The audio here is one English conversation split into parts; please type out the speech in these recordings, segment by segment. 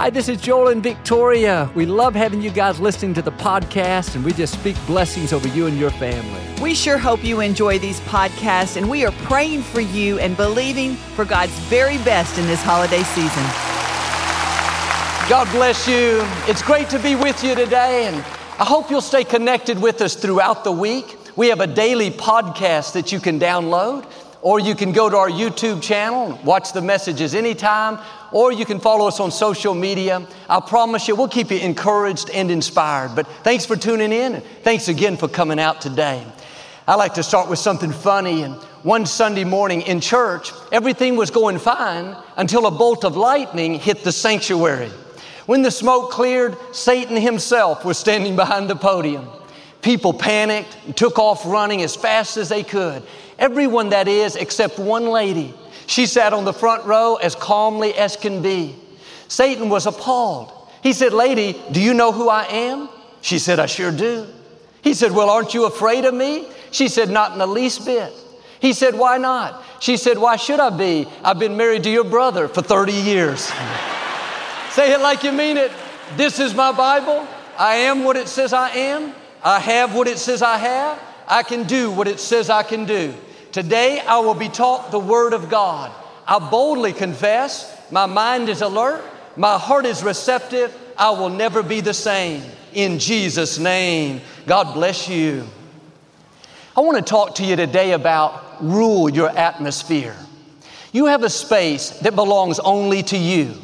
Hi, this is Joel and Victoria. We love having you guys listening to the podcast, and we just speak blessings over you and your family. We sure hope you enjoy these podcasts, and we are praying for you and believing for God's very best in this holiday season. God bless you. It's great to be with you today, and I hope you'll stay connected with us throughout the week. We have a daily podcast that you can download, or you can go to our YouTube channel, watch the messages anytime, or you can follow us on social media. I promise you, we'll keep you encouraged and inspired. But thanks for tuning in, and thanks again for coming out today. I like to start with something funny. And one Sunday morning in church, everything was going fine until a bolt of lightning hit the sanctuary. When the smoke cleared, Satan himself was standing behind the podium. People panicked and took off running as fast as they could. Everyone, that is, except one lady. She sat on the front row as calmly as can be. Satan was appalled. He said, Lady, do you know who I am? She said, I sure do. He said, Well, aren't you afraid of me? She said, Not in the least bit. He said, Why not? She said, Why should I be? I've been married to your brother for 30 years. Say it like you mean it. This is my Bible. I am what it says I am. I have what it says I have. I can do what it says I can do. Today I will be taught the Word of God. I boldly confess, my mind is alert, my heart is receptive, I will never be the same. In Jesus' name, God bless you. I want to talk to you today about rule your atmosphere. You have a space that belongs only to you.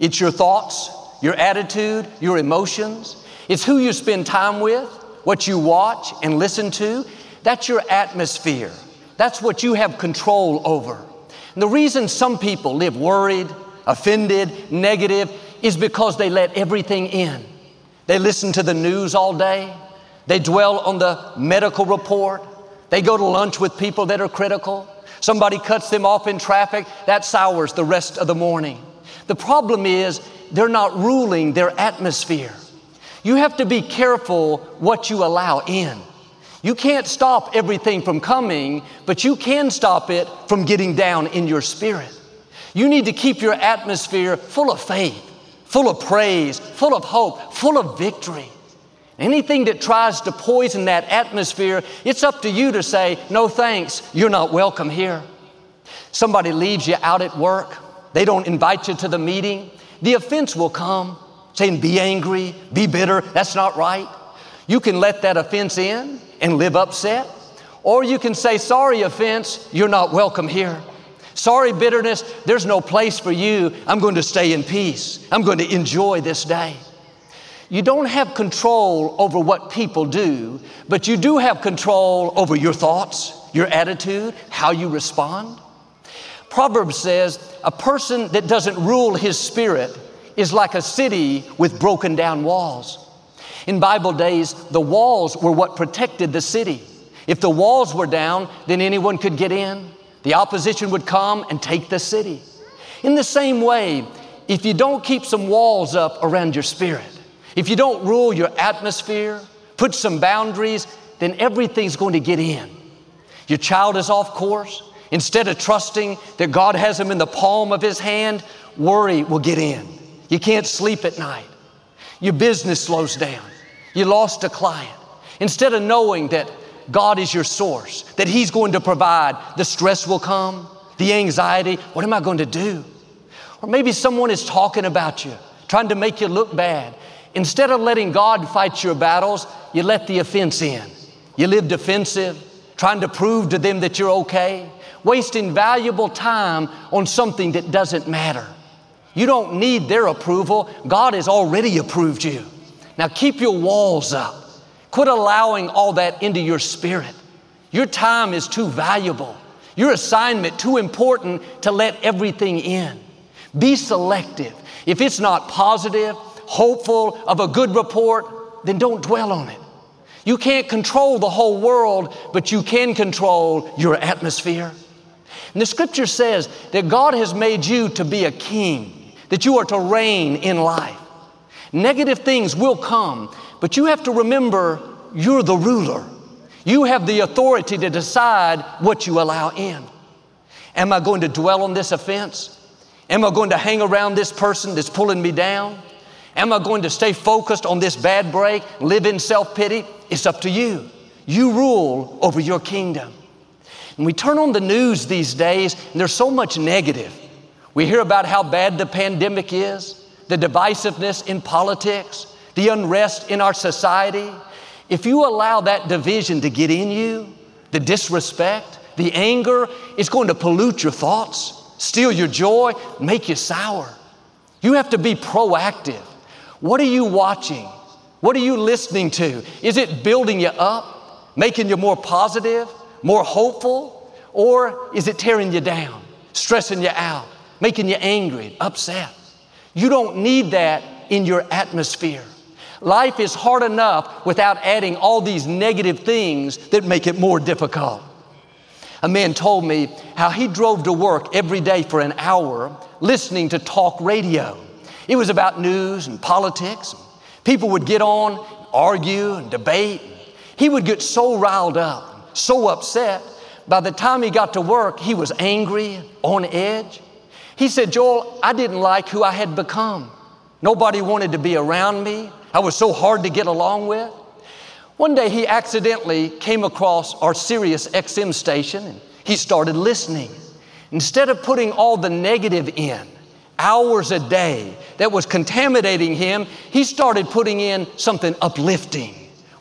It's your thoughts, your attitude, your emotions. It's who you spend time with, what you watch and listen to. That's your atmosphere. That's what you have control over. And the reason some people live worried, offended, negative is because they let everything in. They listen to the news all day. They dwell on the medical report. They go to lunch with people that are critical. Somebody cuts them off in traffic. That sours the rest of the morning. The problem is they're not ruling their atmosphere. You have to be careful what you allow in. You can't stop everything from coming, but you can stop it from getting down in your spirit. You need to keep your atmosphere full of faith, full of praise, full of hope, full of victory. Anything that tries to poison that atmosphere, it's up to you to say, no thanks, you're not welcome here. Somebody leaves you out at work, they don't invite you to the meeting, the offense will come, saying, be angry, be bitter, that's not right. You can let that offense in and live upset, or you can say, Sorry, offense, you're not welcome here. Sorry, bitterness, there's no place for you. I'm going to stay in peace. I'm going to enjoy this day. You don't have control over what people do, but you do have control over your thoughts, your attitude, how you respond. Proverbs says a person that doesn't rule his spirit is like a city with broken down walls. In Bible days, the walls were what protected the city. If the walls were down, then anyone could get in. The opposition would come and take the city. In the same way, if you don't keep some walls up around your spirit, if you don't rule your atmosphere, put some boundaries, then everything's going to get in. Your child is off course. Instead of trusting that God has him in the palm of his hand, worry will get in. You can't sleep at night. Your business slows down. You lost a client. Instead of knowing that God is your source, that He's going to provide, the stress will come, the anxiety. What am I going to do? Or maybe someone is talking about you, trying to make you look bad. Instead of letting God fight your battles, you let the offense in. You live defensive, trying to prove to them that you're okay, wasting valuable time on something that doesn't matter. You don't need their approval. God has already approved you. Now keep your walls up. Quit allowing all that into your spirit. Your time is too valuable. Your assignment too important to let everything in. Be selective. If it's not positive, hopeful, of a good report, then don't dwell on it. You can't control the whole world, but you can control your atmosphere. And the scripture says that God has made you to be a king, that you are to reign in life. Negative things will come, but you have to remember you're the ruler. You have the authority to decide what you allow in. Am I going to dwell on this offense? Am I going to hang around this person that's pulling me down? Am I going to stay focused on this bad break, live in self pity? It's up to you. You rule over your kingdom. And we turn on the news these days, and there's so much negative. We hear about how bad the pandemic is, the divisiveness in politics, the unrest in our society. If you allow that division to get in you, the disrespect, the anger, it's going to pollute your thoughts, steal your joy, make you sour. You have to be proactive. What are you watching? What are you listening to? Is it building you up, making you more positive, more hopeful, or is it tearing you down, stressing you out, making you angry, upset? You don't need that in your atmosphere. Life is hard enough without adding all these negative things that make it more difficult. A man told me how he drove to work every day for an hour listening to talk radio. It was about news and politics. People would get on, argue and debate. He would get so riled up, so upset. By the time he got to work, he was angry, on edge. He said, Joel, I didn't like who I had become. Nobody wanted to be around me. I was so hard to get along with. One day he accidentally came across our Sirius XM station and he started listening. Instead of putting all the negative in, hours a day, that was contaminating him, he started putting in something uplifting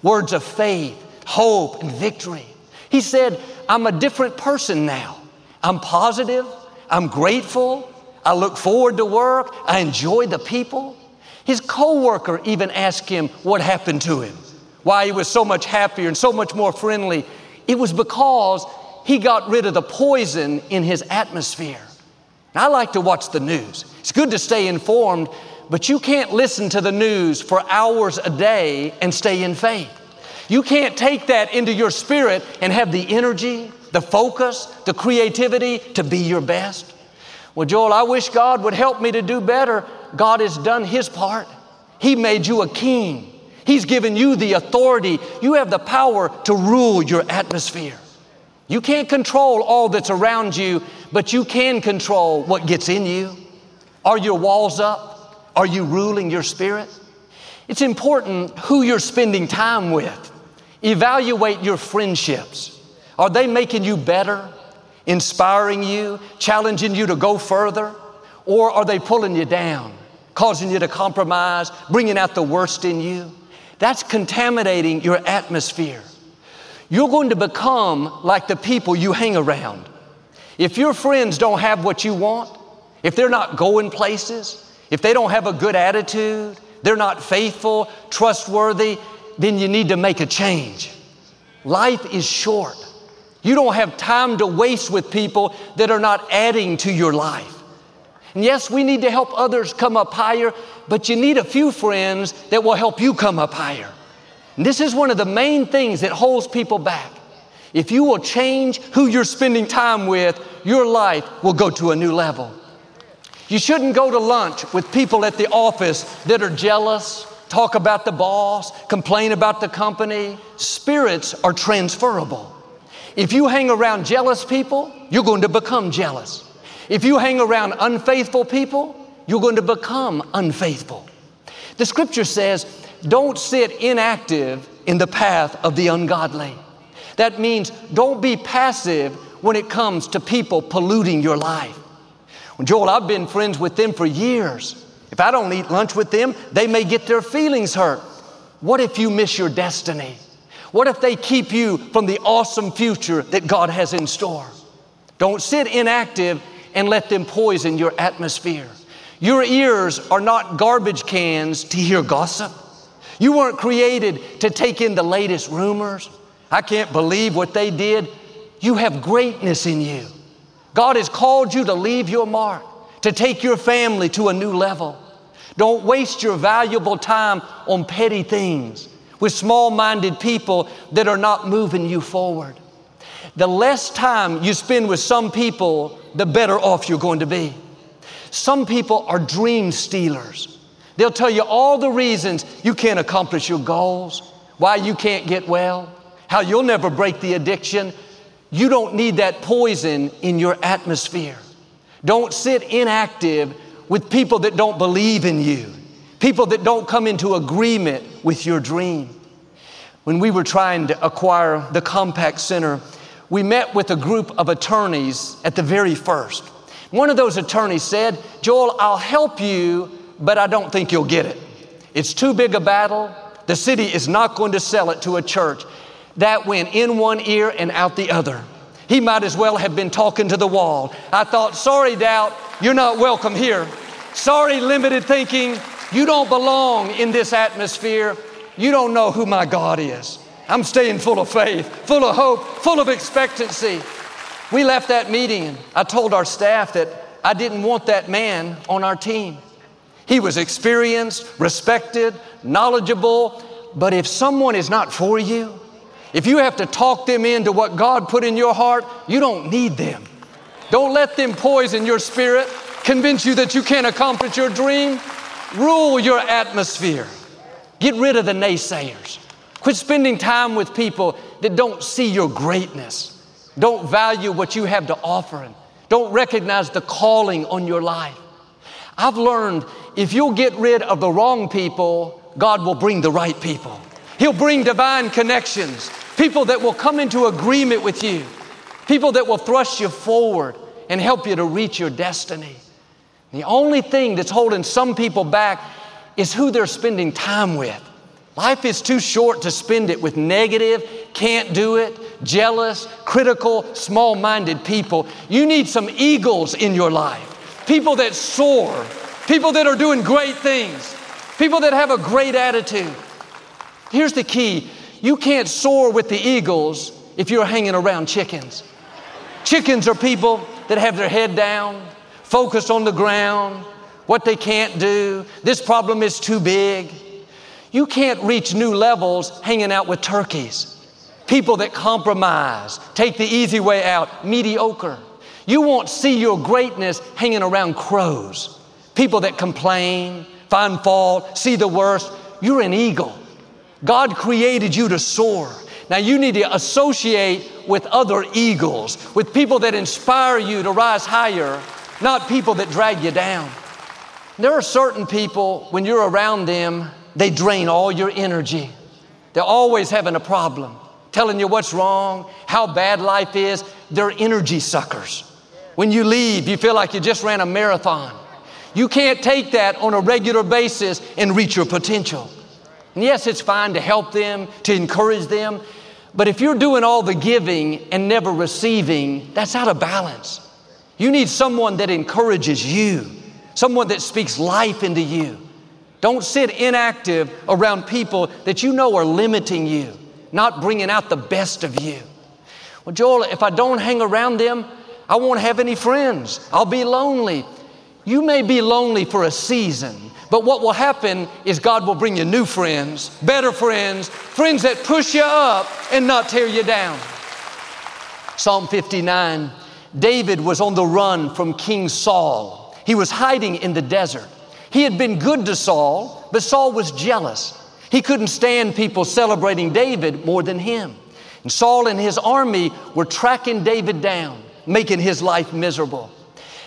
words of faith, hope, and victory. He said, I'm a different person now. I'm positive, I'm grateful, I look forward to work, I enjoy the people. His coworker even asked him what happened to him, why he was so much happier and so much more friendly. It was because he got rid of the poison in his atmosphere. I like to watch the news. It's good to stay informed, but you can't listen to the news for hours a day and stay in faith. You can't take that into your spirit and have the energy, the focus, the creativity to be your best. Well, Joel, I wish God would help me to do better. God has done His part. He made you a king. He's given you the authority. You have the power to rule your atmosphere. You can't control all that's around you, but you can control what gets in you. Are your walls up? Are you ruling your spirit? It's important who you're spending time with. Evaluate your friendships. Are they making you better, inspiring you, challenging you to go further? Or are they pulling you down, causing you to compromise, bringing out the worst in you? That's contaminating your atmosphere. You're going to become like the people you hang around. If your friends don't have what you want, if they're not going places, if they don't have a good attitude, they're not faithful, trustworthy, then you need to make a change. Life is short. You don't have time to waste with people that are not adding to your life. And yes, we need to help others come up higher, but you need a few friends that will help you come up higher. And this is one of the main things that holds people back. If you will change who you're spending time with, your life will go to a new level. You shouldn't go to lunch with people at the office that are jealous, talk about the boss, complain about the company. Spirits are transferable. If you hang around jealous people, you're going to become jealous. If you hang around unfaithful people, you're going to become unfaithful. The scripture says, don't sit inactive in the path of the ungodly. That means don't be passive when it comes to people polluting your life. Well, Joel, I've been friends with them for years. If I don't eat lunch with them, they may get their feelings hurt. What if you miss your destiny? What if they keep you from the awesome future that God has in store? Don't sit inactive and let them poison your atmosphere. Your ears are not garbage cans to hear gossip. You weren't created to take in the latest rumors. I can't believe what they did. You have greatness in you. God has called you to leave your mark, to take your family to a new level. Don't waste your valuable time on petty things with small minded people that are not moving you forward. The less time you spend with some people, the better off you're going to be. Some people are dream stealers. They'll tell you all the reasons you can't accomplish your goals, why you can't get well, how you'll never break the addiction. You don't need that poison in your atmosphere. Don't sit inactive with people that don't believe in you, people that don't come into agreement with your dream. When we were trying to acquire the Compaq Center, we met with a group of attorneys at the very first. One of those attorneys said, Joel, I'll help you, but I don't think you'll get it. It's too big a battle. The city is not going to sell it to a church. That went in one ear and out the other. He might as well have been talking to the wall. I thought, sorry, doubt, you're not welcome here. Sorry, limited thinking, you don't belong in this atmosphere. You don't know who my God is. I'm staying full of faith, full of hope, full of expectancy. We left that meeting I told our staff that I didn't want that man on our team. He was experienced, respected, knowledgeable, but if someone is not for you, if you have to talk them into what God put in your heart, you don't need them. Don't let them poison your spirit, convince you that you can't accomplish your dream. Rule your atmosphere. Get rid of the naysayers. Quit spending time with people that don't see your greatness, don't value what you have to offer, and don't recognize the calling on your life. I've learned if you'll get rid of the wrong people, God will bring the right people. He'll bring divine connections, people that will come into agreement with you, people that will thrust you forward and help you to reach your destiny. The only thing that's holding some people back is who they're spending time with. Life is too short to spend it with negative, can't do it, jealous, critical, small minded people. You need some eagles in your life, people that soar, people that are doing great things, people that have a great attitude. Here's the key you can't soar with the eagles if you're hanging around chickens. Chickens are people that have their head down, focused on the ground, what they can't do. This problem is too big. You can't reach new levels hanging out with turkeys. People that compromise, take the easy way out, mediocre. You won't see your greatness hanging around crows. People that complain, find fault, see the worst. You're an eagle. God created you to soar. Now you need to associate with other eagles, with people that inspire you to rise higher, not people that drag you down. There are certain people, when you're around them, they drain all your energy. They're always having a problem, telling you what's wrong, how bad life is. They're energy suckers. When you leave, you feel like you just ran a marathon. You can't take that on a regular basis and reach your potential. And yes, it's fine to help them, to encourage them, but if you're doing all the giving and never receiving, that's out of balance. You need someone that encourages you, someone that speaks life into you. Don't sit inactive around people that you know are limiting you, not bringing out the best of you. Well, Joel, if I don't hang around them, I won't have any friends. I'll be lonely. You may be lonely for a season, but what will happen is God will bring you new friends, better friends, friends that push you up and not tear you down. Psalm 59 David was on the run from King Saul. He was hiding in the desert. He had been good to Saul, but Saul was jealous. He couldn't stand people celebrating David more than him. And Saul and his army were tracking David down, making his life miserable.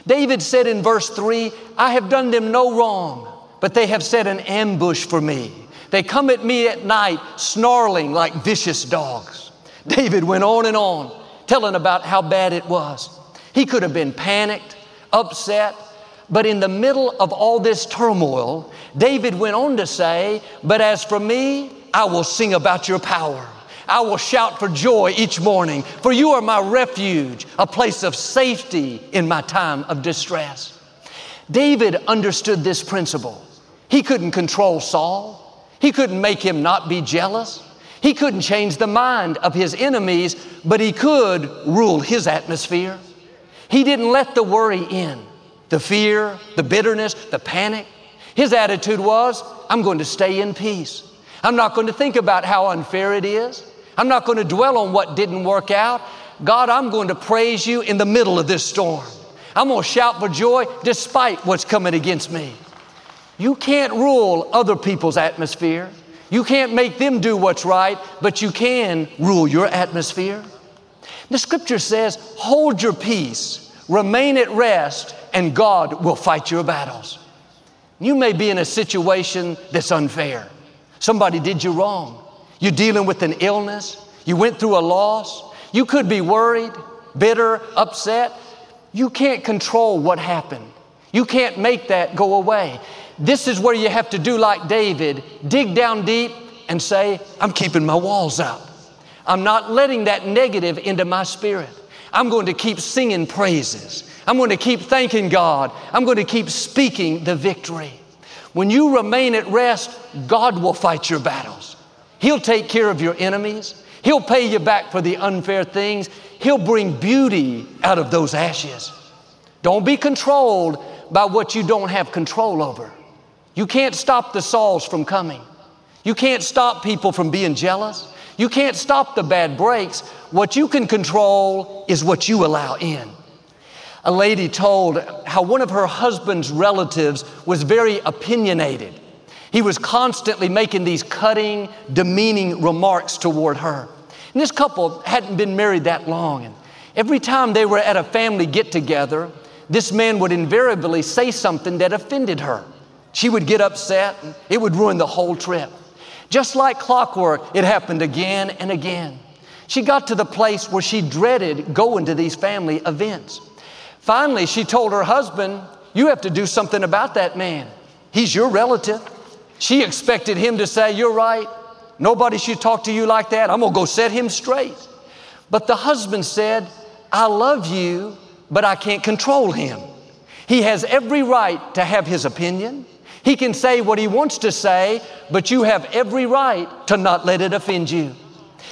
David said in verse 3 I have done them no wrong, but they have set an ambush for me. They come at me at night, snarling like vicious dogs. David went on and on, telling about how bad it was. He could have been panicked, upset, but in the middle of all this turmoil, David went on to say, But as for me, I will sing about your power. I will shout for joy each morning, for you are my refuge, a place of safety in my time of distress. David understood this principle. He couldn't control Saul, he couldn't make him not be jealous, he couldn't change the mind of his enemies, but he could rule his atmosphere. He didn't let the worry in the fear, the bitterness, the panic. His attitude was, I'm going to stay in peace. I'm not going to think about how unfair it is. I'm not going to dwell on what didn't work out. God, I'm going to praise you in the middle of this storm. I'm going to shout for joy despite what's coming against me. You can't rule other people's atmosphere. You can't make them do what's right, but you can rule your atmosphere. The scripture says, hold your peace, remain at rest, and God will fight your battles. You may be in a situation that's unfair. Somebody did you wrong. You're dealing with an illness. You went through a loss. You could be worried, bitter, upset. You can't control what happened. You can't make that go away. This is where you have to do like David dig down deep and say, I'm keeping my walls up. I'm not letting that negative into my spirit. I'm going to keep singing praises. I'm going to keep thanking God. I'm going to keep speaking the victory. When you remain at rest, God will fight your battles. He'll take care of your enemies. He'll pay you back for the unfair things. He'll bring beauty out of those ashes. Don't be controlled by what you don't have control over. You can't stop the Sauls from coming. You can't stop people from being jealous. You can't stop the bad breaks. What you can control is what you allow in. A lady told how one of her husband's relatives was very opinionated. He was constantly making these cutting, demeaning remarks toward her. And this couple hadn't been married that long. And every time they were at a family get together, this man would invariably say something that offended her. She would get upset, and it would ruin the whole trip. Just like clockwork, it happened again and again. She got to the place where she dreaded going to these family events. Finally, she told her husband, You have to do something about that man. He's your relative. She expected him to say, You're right. Nobody should talk to you like that. I'm going to go set him straight. But the husband said, I love you, but I can't control him. He has every right to have his opinion. He can say what he wants to say, but you have every right to not let it offend you.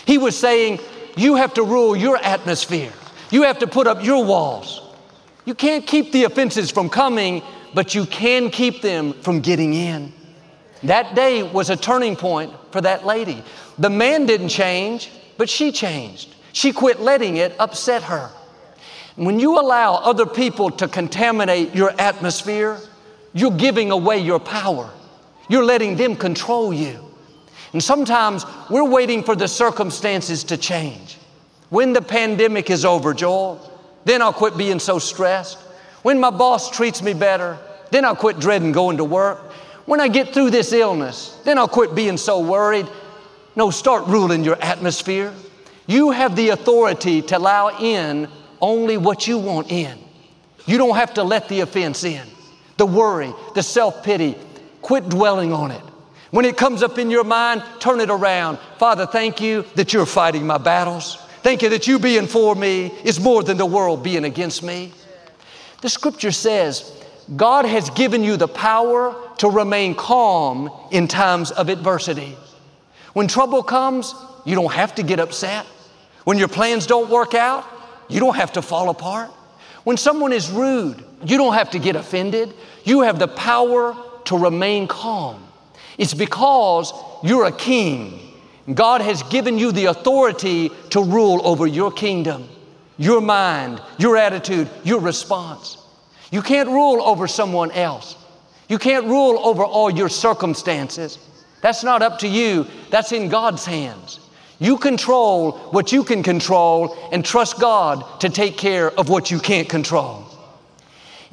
He was saying, You have to rule your atmosphere, you have to put up your walls. You can't keep the offenses from coming, but you can keep them from getting in. That day was a turning point for that lady. The man didn't change, but she changed. She quit letting it upset her. When you allow other people to contaminate your atmosphere, you're giving away your power. You're letting them control you. And sometimes we're waiting for the circumstances to change. When the pandemic is over, Joel, then I'll quit being so stressed. When my boss treats me better, then I'll quit dreading going to work. When I get through this illness, then I'll quit being so worried. No, start ruling your atmosphere. You have the authority to allow in only what you want in. You don't have to let the offense in the worry, the self pity. Quit dwelling on it. When it comes up in your mind, turn it around. Father, thank you that you're fighting my battles. Thank you that you being for me is more than the world being against me. The scripture says, God has given you the power to remain calm in times of adversity. When trouble comes, you don't have to get upset. When your plans don't work out, you don't have to fall apart. When someone is rude, you don't have to get offended. You have the power to remain calm. It's because you're a king. God has given you the authority to rule over your kingdom, your mind, your attitude, your response. You can't rule over someone else. You can't rule over all your circumstances. That's not up to you, that's in God's hands. You control what you can control and trust God to take care of what you can't control.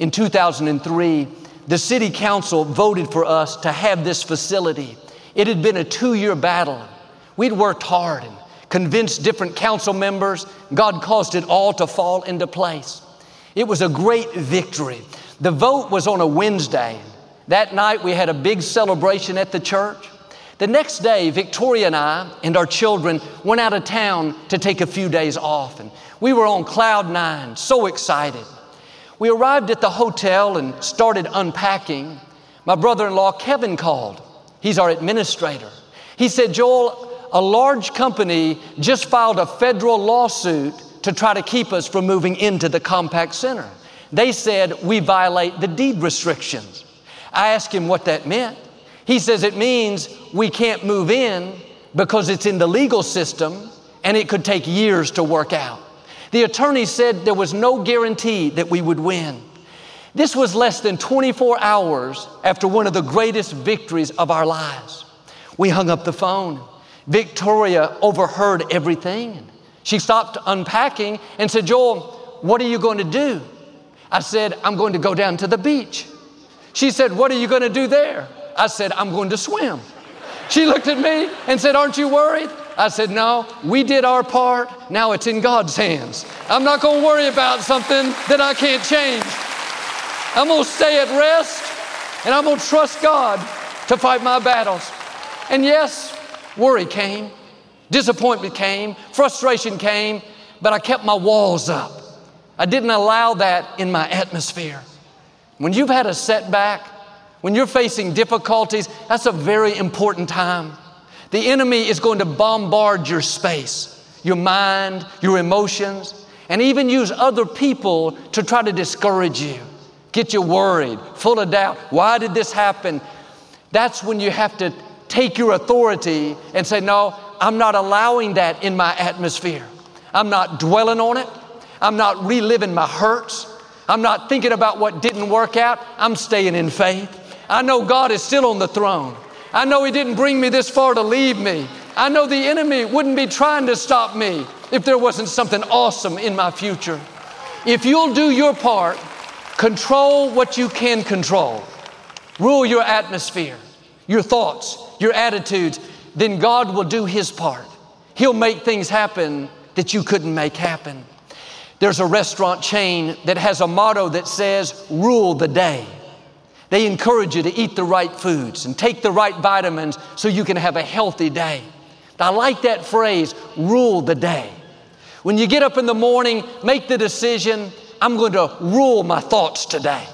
In 2003, the city council voted for us to have this facility. It had been a two year battle. We'd worked hard and convinced different council members. God caused it all to fall into place. It was a great victory. The vote was on a Wednesday. That night, we had a big celebration at the church. The next day, Victoria and I and our children went out of town to take a few days off, and we were on cloud nine, so excited. We arrived at the hotel and started unpacking. My brother in law, Kevin, called. He's our administrator. He said, Joel, a large company just filed a federal lawsuit to try to keep us from moving into the Compaq Center. They said we violate the deed restrictions. I asked him what that meant. He says it means we can't move in because it's in the legal system and it could take years to work out. The attorney said there was no guarantee that we would win. This was less than 24 hours after one of the greatest victories of our lives. We hung up the phone. Victoria overheard everything. She stopped unpacking and said, Joel, what are you going to do? I said, I'm going to go down to the beach. She said, What are you going to do there? I said, I'm going to swim. She looked at me and said, Aren't you worried? I said, No, we did our part. Now it's in God's hands. I'm not going to worry about something that I can't change. I'm going to stay at rest and I'm going to trust God to fight my battles. And yes, worry came, disappointment came, frustration came, but I kept my walls up. I didn't allow that in my atmosphere. When you've had a setback, when you're facing difficulties, that's a very important time. The enemy is going to bombard your space, your mind, your emotions, and even use other people to try to discourage you, get you worried, full of doubt. Why did this happen? That's when you have to take your authority and say, No, I'm not allowing that in my atmosphere. I'm not dwelling on it. I'm not reliving my hurts. I'm not thinking about what didn't work out. I'm staying in faith. I know God is still on the throne. I know He didn't bring me this far to leave me. I know the enemy wouldn't be trying to stop me if there wasn't something awesome in my future. If you'll do your part, control what you can control, rule your atmosphere, your thoughts, your attitudes, then God will do His part. He'll make things happen that you couldn't make happen. There's a restaurant chain that has a motto that says, rule the day. They encourage you to eat the right foods and take the right vitamins so you can have a healthy day. I like that phrase, rule the day. When you get up in the morning, make the decision, I'm going to rule my thoughts today.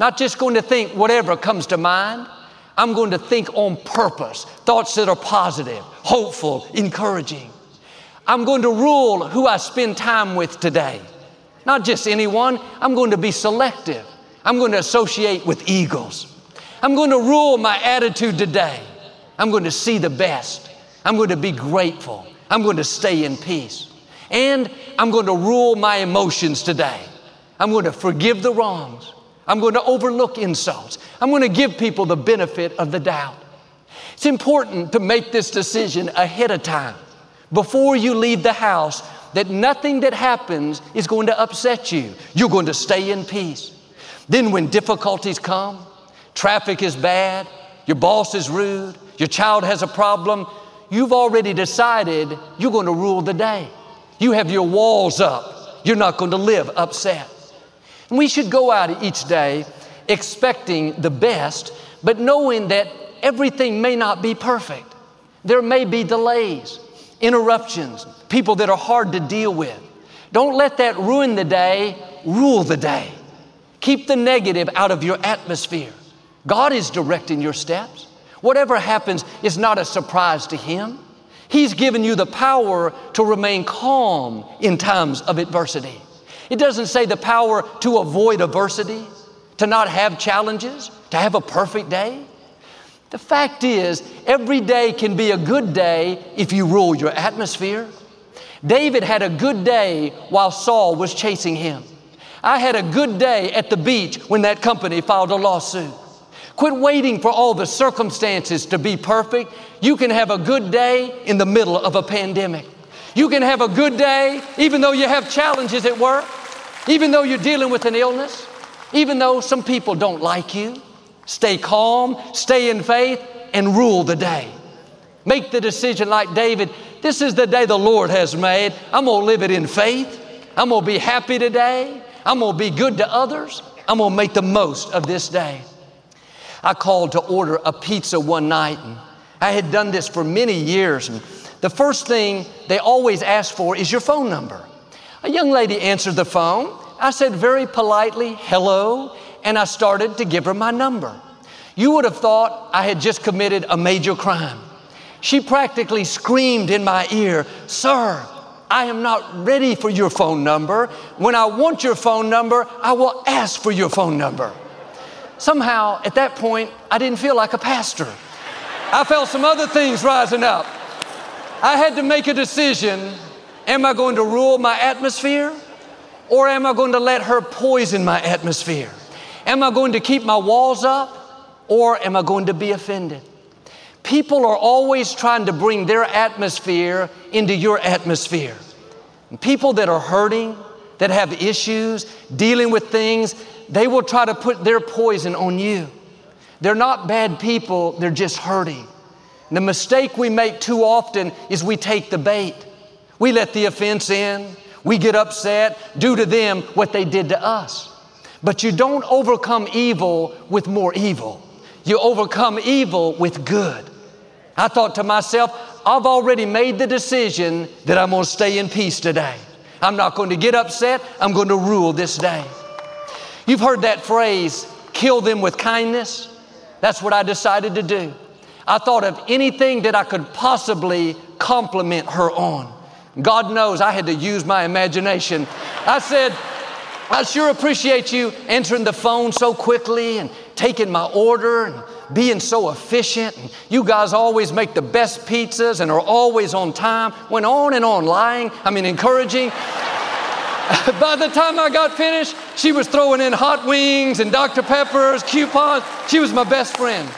Not just going to think whatever comes to mind. I'm going to think on purpose, thoughts that are positive, hopeful, encouraging. I'm going to rule who I spend time with today. Not just anyone, I'm going to be selective. I'm going to associate with eagles. I'm going to rule my attitude today. I'm going to see the best. I'm going to be grateful. I'm going to stay in peace. And I'm going to rule my emotions today. I'm going to forgive the wrongs. I'm going to overlook insults. I'm going to give people the benefit of the doubt. It's important to make this decision ahead of time before you leave the house that nothing that happens is going to upset you. You're going to stay in peace. Then, when difficulties come, traffic is bad, your boss is rude, your child has a problem, you've already decided you're going to rule the day. You have your walls up. You're not going to live upset. And we should go out each day expecting the best, but knowing that everything may not be perfect. There may be delays interruptions, people that are hard to deal with. Don't let that ruin the day, rule the day. Keep the negative out of your atmosphere. God is directing your steps. Whatever happens is not a surprise to Him. He's given you the power to remain calm in times of adversity. It doesn't say the power to avoid adversity, to not have challenges, to have a perfect day. The fact is, every day can be a good day if you rule your atmosphere. David had a good day while Saul was chasing him. I had a good day at the beach when that company filed a lawsuit. Quit waiting for all the circumstances to be perfect. You can have a good day in the middle of a pandemic. You can have a good day even though you have challenges at work, even though you're dealing with an illness, even though some people don't like you. Stay calm, stay in faith, and rule the day. Make the decision like David this is the day the Lord has made. I'm going to live it in faith. I'm going to be happy today. I'm going to be good to others. I'm going to make the most of this day. I called to order a pizza one night, and I had done this for many years. And the first thing they always ask for is your phone number. A young lady answered the phone. I said very politely, hello, and I started to give her my number. You would have thought I had just committed a major crime. She practically screamed in my ear, Sir, I am not ready for your phone number. When I want your phone number, I will ask for your phone number. somehow at that point, I didn't feel like a pastor. I felt some other things rising up. I had to make a decision am I going to rule my atmosphere or am I going to let her poison my atmosphere? Am I going to keep my walls up or am I going to be offended? People are always trying to bring their atmosphere into your atmosphere. People that are hurting, that have issues, dealing with things, they will try to put their poison on you. They're not bad people, they're just hurting. The mistake we make too often is we take the bait. We let the offense in. We get upset, do to them what they did to us. But you don't overcome evil with more evil. You overcome evil with good. I thought to myself, I've already made the decision that I'm going to stay in peace today. I'm not going to get upset. I'm going to rule this day. You've heard that phrase, kill them with kindness. That's what I decided to do. I thought of anything that I could possibly compliment her on. God knows I had to use my imagination. I said, I sure appreciate you answering the phone so quickly and taking my order and being so efficient. And you guys always make the best pizzas and are always on time. Went on and on, lying, I mean, encouraging. By the time I got finished, she was throwing in hot wings and Dr. Peppers, coupons. She was my best friend.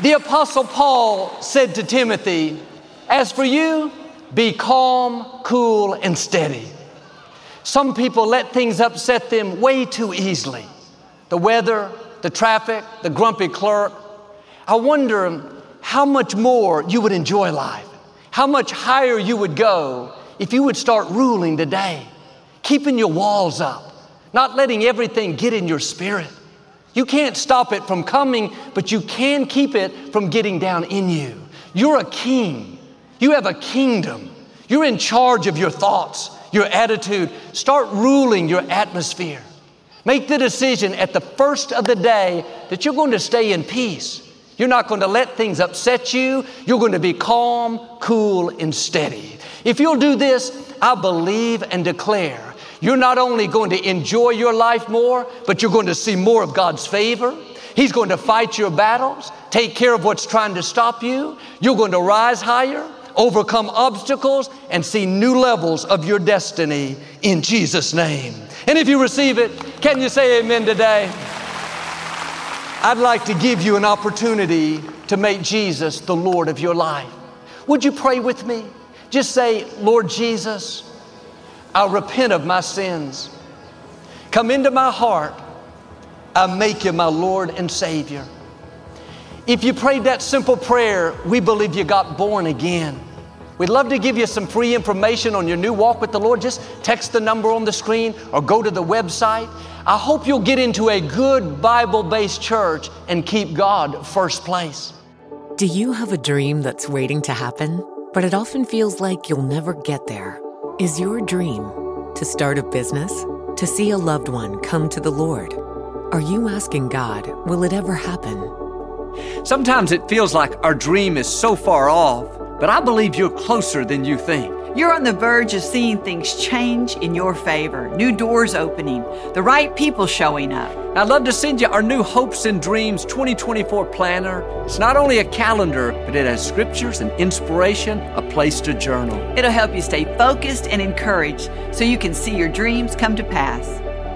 The Apostle Paul said to Timothy, As for you, be calm, cool, and steady. Some people let things upset them way too easily. The weather, the traffic, the grumpy clerk. I wonder how much more you would enjoy life, how much higher you would go if you would start ruling today, keeping your walls up, not letting everything get in your spirit. You can't stop it from coming, but you can keep it from getting down in you. You're a king. You have a kingdom. You're in charge of your thoughts, your attitude. Start ruling your atmosphere. Make the decision at the first of the day that you're going to stay in peace. You're not going to let things upset you. You're going to be calm, cool, and steady. If you'll do this, I believe and declare you're not only going to enjoy your life more, but you're going to see more of God's favor. He's going to fight your battles, take care of what's trying to stop you. You're going to rise higher, overcome obstacles, and see new levels of your destiny in Jesus' name. And if you receive it, can you say amen today? I'd like to give you an opportunity to make Jesus the Lord of your life. Would you pray with me? Just say, Lord Jesus, I repent of my sins. Come into my heart. I make you my Lord and Savior. If you prayed that simple prayer, we believe you got born again. We'd love to give you some free information on your new walk with the Lord. Just text the number on the screen or go to the website. I hope you'll get into a good Bible based church and keep God first place. Do you have a dream that's waiting to happen, but it often feels like you'll never get there? Is your dream to start a business? To see a loved one come to the Lord? Are you asking God, will it ever happen? Sometimes it feels like our dream is so far off, but I believe you're closer than you think. You're on the verge of seeing things change in your favor, new doors opening, the right people showing up. I'd love to send you our new Hopes and Dreams 2024 planner. It's not only a calendar, but it has scriptures and inspiration, a place to journal. It'll help you stay focused and encouraged so you can see your dreams come to pass.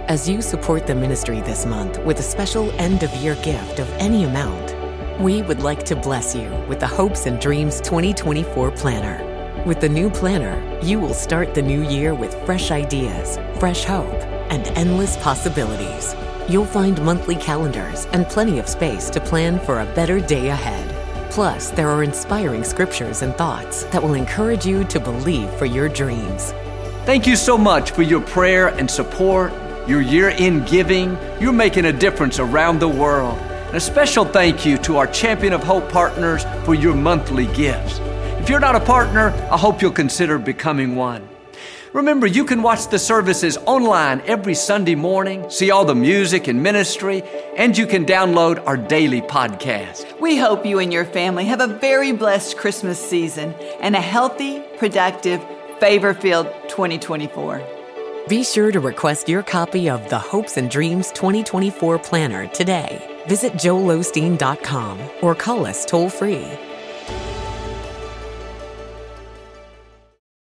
As you support the ministry this month with a special end of year gift of any amount, we would like to bless you with the Hopes and Dreams 2024 planner. With the new planner, you will start the new year with fresh ideas, fresh hope, and endless possibilities. You'll find monthly calendars and plenty of space to plan for a better day ahead. Plus, there are inspiring scriptures and thoughts that will encourage you to believe for your dreams. Thank you so much for your prayer and support, your year in giving. You're making a difference around the world. And a special thank you to our Champion of Hope partners for your monthly gifts. If you're not a partner, I hope you'll consider becoming one. Remember, you can watch the services online every Sunday morning, see all the music and ministry, and you can download our daily podcast. We hope you and your family have a very blessed Christmas season and a healthy, productive, favor filled 2024. Be sure to request your copy of the Hopes and Dreams 2024 Planner today. Visit joelosteen.com or call us toll free